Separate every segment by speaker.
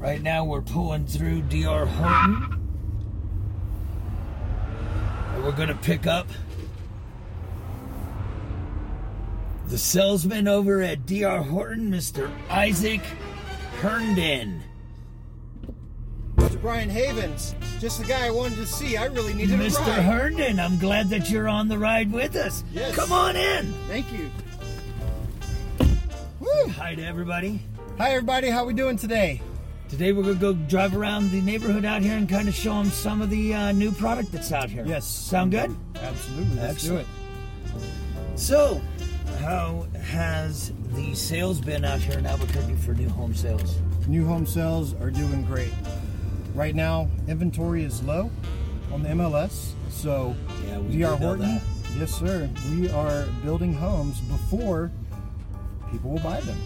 Speaker 1: Right now we're pulling through DR Horton. And we're gonna pick up the salesman over at DR Horton, Mr. Isaac Herndon.
Speaker 2: Mr. Brian Havens, just the guy I wanted to see. I really needed a ride. Mr.
Speaker 1: Herndon, I'm glad that you're on the ride with us.
Speaker 2: Yes.
Speaker 1: Come on in.
Speaker 2: Thank you.
Speaker 1: Hi to everybody.
Speaker 2: Hi, everybody. How we doing today?
Speaker 1: Today we're gonna go drive around the neighborhood out here and kind of show them some of the uh, new product that's out here.
Speaker 2: Yes.
Speaker 1: Sound good?
Speaker 2: Absolutely. Let's
Speaker 1: Excellent.
Speaker 2: do it.
Speaker 1: So, how has the sales been out here in Albuquerque for new home sales?
Speaker 2: New home sales are doing great. Right now, inventory is low on the MLS. So,
Speaker 1: Yeah, we
Speaker 2: DR
Speaker 1: do
Speaker 2: Horton,
Speaker 1: that.
Speaker 2: yes, sir. We are building homes before people will buy them.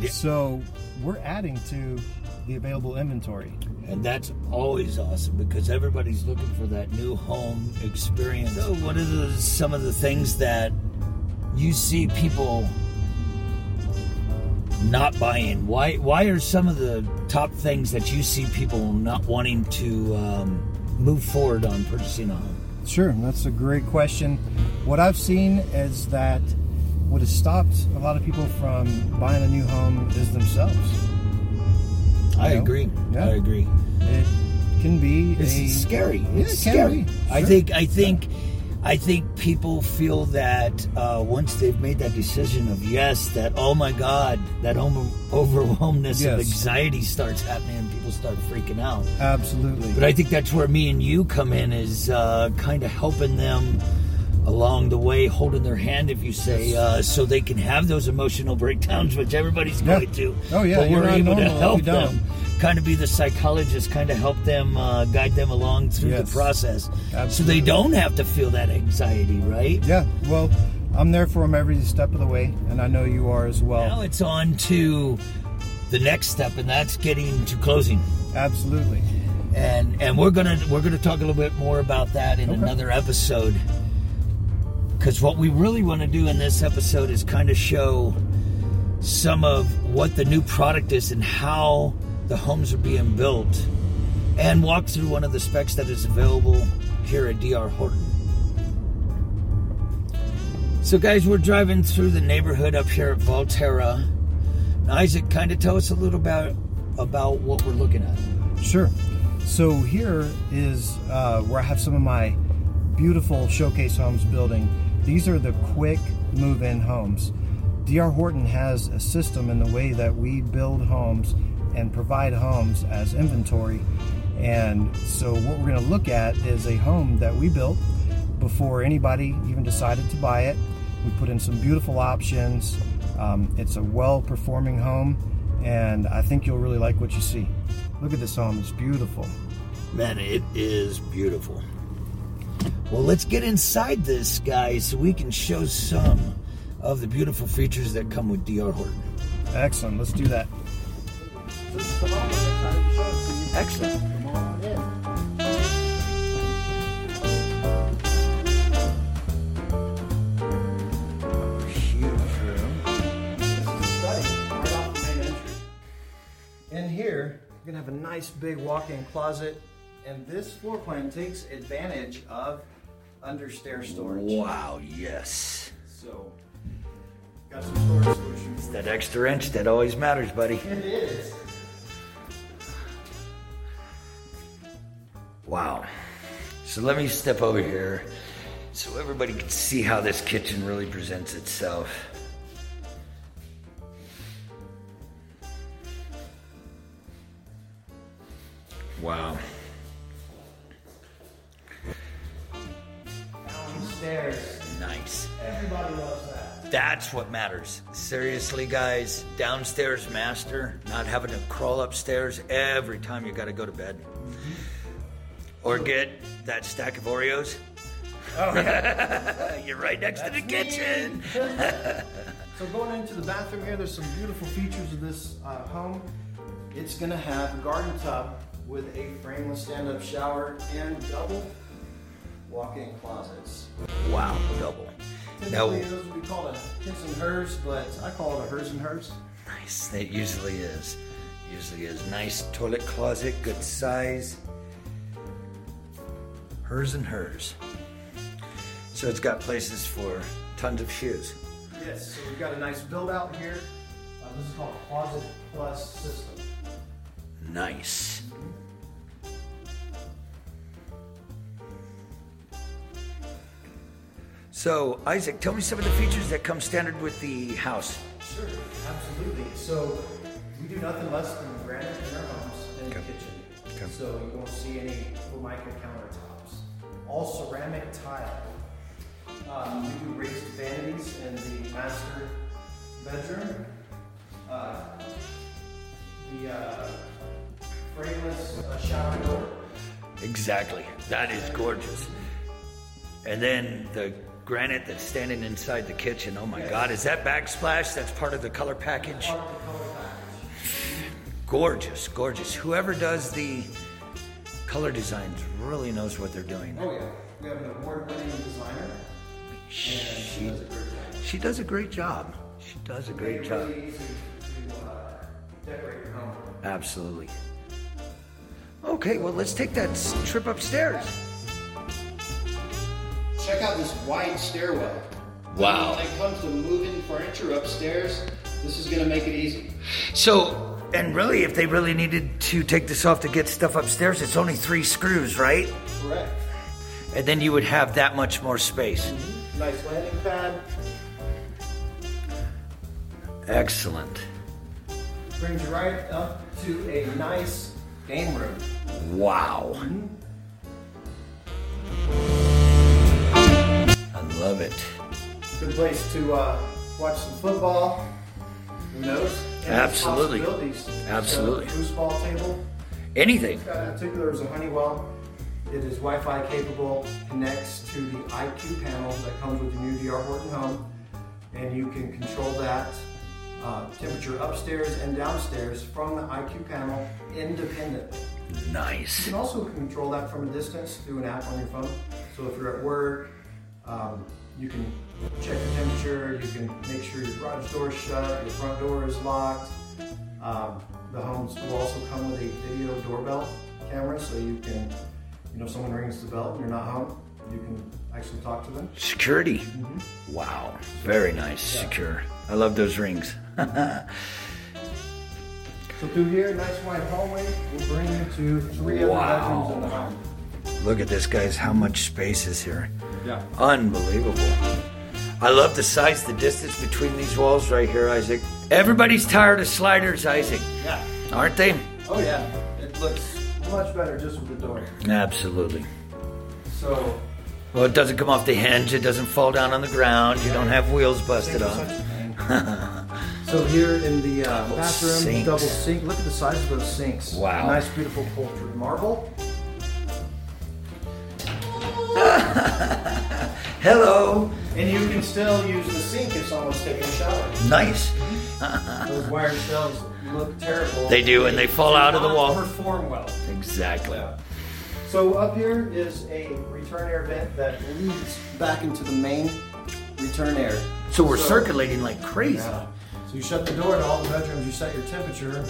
Speaker 1: Yeah.
Speaker 2: So, we're adding to the available inventory.
Speaker 1: And that's always awesome because everybody's looking for that new home experience. So, what are the, some of the things that you see people not buying? Why? Why are some of the top things that you see people not wanting to um, move forward on purchasing a home?
Speaker 2: Sure, that's a great question. What I've seen is that what has stopped a lot of people from buying a new home is themselves.
Speaker 1: I
Speaker 2: know?
Speaker 1: agree.
Speaker 2: Yeah.
Speaker 1: I agree.
Speaker 2: It can be
Speaker 1: It's
Speaker 2: a
Speaker 1: scary.
Speaker 2: Yeah,
Speaker 1: It's
Speaker 2: it can
Speaker 1: scary.
Speaker 2: be.
Speaker 1: I think. I think. I think people feel that uh, once they've made that decision of yes, that oh my god, that overwhelmness of anxiety starts happening, and people start freaking out.
Speaker 2: Absolutely.
Speaker 1: But I think that's where me and you come in, is uh, kind of helping them along the way, holding their hand, if you say, uh, so they can have those emotional breakdowns, which everybody's
Speaker 2: Yeah.
Speaker 1: going to.
Speaker 2: Oh, yeah,
Speaker 1: but we're able to help them, kind of be the psychologist, kind of help them, uh, guide them along through
Speaker 2: Yes.
Speaker 1: the process, so they don't have to feel that anxiety, right?
Speaker 2: yeah, well, I'm there for them every step of the way, and I know you are as well Now
Speaker 1: it's on to the next step, and that's getting to closing.
Speaker 2: Absolutely.
Speaker 1: and and we're gonna we're gonna talk a little bit more about that in
Speaker 2: Okay.
Speaker 1: another episode because what we really want to do in this episode is kind of show some of what the new product is and how the homes are being built and walk through one of the specs that is available here at DR Horton. So guys, we're driving through the neighborhood up here at Volterra. Now, Isaac, kind of tell us a little about about what we're looking at.
Speaker 2: Sure. So here is uh, where I have some of my beautiful showcase homes building. These are the quick move-in homes. DR Horton has a system in the way that we build homes and provide homes as inventory. And so what we're going to look at is a home that we built before anybody even decided to buy it. We put in some beautiful options. Um, it's a well-performing home, and I think you'll really like what you see. Look at this home; it's beautiful.
Speaker 1: Man, it is beautiful. Well, let's get inside this, guys, so we can show some of the beautiful features that come with DR Horton.
Speaker 2: Excellent. Let's do that.
Speaker 1: Excellent. Huge room.
Speaker 2: In here, you're gonna have a nice big walk-in closet, and this floor plan takes advantage of understair storage.
Speaker 1: Wow, yes.
Speaker 2: So, got some storage solutions.
Speaker 1: That extra inch that always matters, buddy.
Speaker 2: It is.
Speaker 1: Wow. So let me step over here so everybody can see how this kitchen really presents itself. That's what matters. Seriously, guys, downstairs master, not having to crawl upstairs every time you got to go to bed. Or get that stack of Oreos.
Speaker 2: Oh yeah.
Speaker 1: You're right next to the kitchen.
Speaker 2: so going into the bathroom here, there's some beautiful features of this uh, home. It's gonna have a garden tub with a frameless stand-up shower and double walk-in closets.
Speaker 1: Wow, double. Now,
Speaker 2: Typically, those would be called a his and hers, but I call it a hers and hers.
Speaker 1: nice. It usually is. usually is. Nice toilet closet, good size. Hers and hers. So it's got places for tons of shoes.
Speaker 2: Yes, so we've got a nice build out here. Uh, this is called a Closet Plus system.
Speaker 1: Nice. So, Isaac, tell me some of the features that come standard with the house.
Speaker 2: Sure, absolutely. So we do nothing less than granite in our homes and
Speaker 1: Okay.
Speaker 2: the kitchen.
Speaker 1: Okay.
Speaker 2: So you won't see any formica countertops. All ceramic tile. Um, we do raised vanities in the master bedroom. Uh, the uh, frameless uh, shower door.
Speaker 1: Exactly. That is gorgeous. And then the granite that's standing inside the kitchen. Oh my God, is that backsplash? That's part of the color package.
Speaker 2: The color package.
Speaker 1: Gorgeous, gorgeous. Whoever does the color designs really knows what they're doing.
Speaker 2: Oh yeah, we have an award-winning designer. She
Speaker 1: She,
Speaker 2: does a great job.
Speaker 1: she does a great job. She does a great job.
Speaker 2: to uh, decorate your home.
Speaker 1: Absolutely. Okay, well, let's take that trip upstairs.
Speaker 3: Check out this wide stairwell.
Speaker 1: Wow.
Speaker 3: When it comes to moving furniture upstairs, this is gonna make it easy.
Speaker 1: So, and really, if they really needed to take this off to get stuff upstairs, it's only three screws, right?
Speaker 3: Correct.
Speaker 1: And then you would have that much more space. Mm-hmm.
Speaker 2: Nice landing pad.
Speaker 1: Excellent.
Speaker 2: Brings you right up to a nice game room.
Speaker 1: Wow. I
Speaker 2: Good place to uh, watch some football. Who knows?
Speaker 1: Absolutely. Absolutely.
Speaker 2: So, foosball table.
Speaker 1: Anything.
Speaker 2: In particular is a Honeywell. It is Wi-Fi capable, connects to the IQ panel that comes with the new DR Horton home, and you can control that uh, temperature upstairs and downstairs from the IQ panel independently.
Speaker 1: Nice.
Speaker 2: You can also control that from a distance through an app on your phone. So if you're at work, um, you can check the temperature. You can make sure your garage door is shut, your front door is locked. Um, the homes will also come with a video doorbell camera, so you can, you know, someone rings the bell and you're not home, you can actually talk to them.
Speaker 1: Security. Wow. Very nice. Secure. I love those rings.
Speaker 2: So through here, nice wide hallway, we'll bring you to three other
Speaker 1: Wow.
Speaker 2: bedrooms in the home.
Speaker 1: Look at this, guys. How much space is here?
Speaker 2: Yeah.
Speaker 1: Unbelievable. I love the size, the distance between these walls right here, Isaac. Everybody's tired of sliders, Isaac,
Speaker 2: Yeah.
Speaker 1: aren't they?
Speaker 2: Oh yeah. It looks much better just with the door.
Speaker 1: Absolutely.
Speaker 2: So
Speaker 1: Well, it doesn't come off the hinge. It doesn't fall down on the ground. You don't have wheels busted
Speaker 2: Thank you
Speaker 1: on.
Speaker 2: such a thing. so here in the uh, bathroom,
Speaker 1: sinks.
Speaker 2: double sink. Look at the size of those sinks.
Speaker 1: Wow.
Speaker 2: Nice, beautiful cultured marble.
Speaker 1: Hello.
Speaker 2: And you can still use the sink if someone's taking a shower.
Speaker 1: Nice.
Speaker 2: Those wire shelves look terrible.
Speaker 1: They do, and they fall out of the wall.
Speaker 2: Perform well.
Speaker 1: Exactly.
Speaker 2: So up here is a return air vent that leads back into the main return air.
Speaker 1: So we're circulating like crazy.
Speaker 2: Yeah. So you shut the door to all the bedrooms, you set your temperature,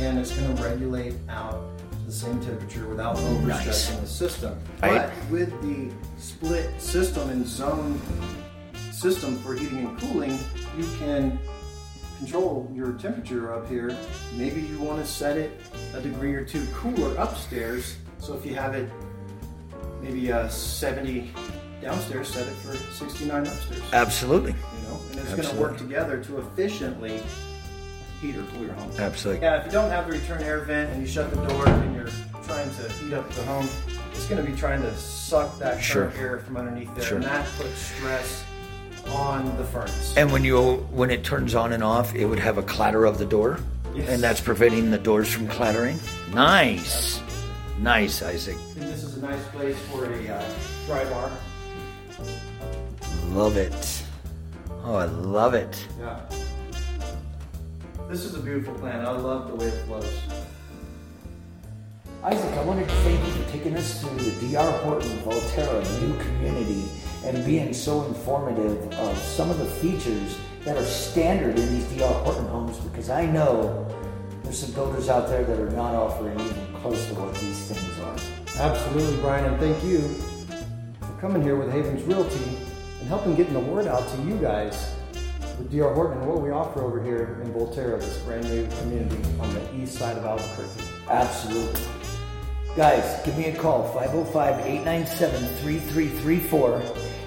Speaker 2: and it's going to regulate out the same temperature without overstressing
Speaker 1: Nice.
Speaker 2: the system. But with the split system and zone system for heating and cooling, you can control your temperature up here. Maybe you want to set it a degree or two cooler upstairs. So if you have it maybe uh, 70 downstairs, set it for 69 upstairs
Speaker 1: Absolutely.
Speaker 2: you know, and it's going to work together to efficiently heat or cool your home.
Speaker 1: Absolutely.
Speaker 2: Yeah, if you don't have the return air vent and you shut the door and you're trying to heat up the home, it's going to be trying to suck that
Speaker 1: Sure.
Speaker 2: air from underneath there,
Speaker 1: Sure.
Speaker 2: and that puts stress on the furnace.
Speaker 1: And when you when it turns on and off, it would have a clatter of the door,
Speaker 2: Yes.
Speaker 1: and that's preventing the doors from clattering. Nice, nice, Isaac.
Speaker 2: Think this is a nice place for a uh, dry bar.
Speaker 1: Love it. Oh, I love it.
Speaker 2: Yeah. This is a beautiful plan. I love the way it flows.
Speaker 4: Isaac, I wanted to thank you for taking us through the DR Horton Volterra new community and being so informative of some of the features that are standard in these DR Horton homes because I know
Speaker 1: there's some builders out there that are not offering even close to what these things are.
Speaker 2: Absolutely, Brian, and thank you for coming here with Havens Realty and helping getting the word out to you guys with DR Horton and what we offer over here in Volterra, this brand new community on the east side of Albuquerque.
Speaker 1: Absolutely. Guys, give me a call, 505 897 3334,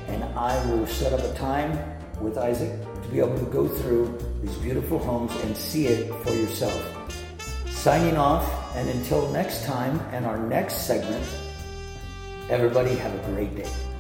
Speaker 1: and I will set up a time with Isaac to be able to go through these beautiful homes and see it for yourself. Signing off, and until next time and our next segment, everybody have a great day.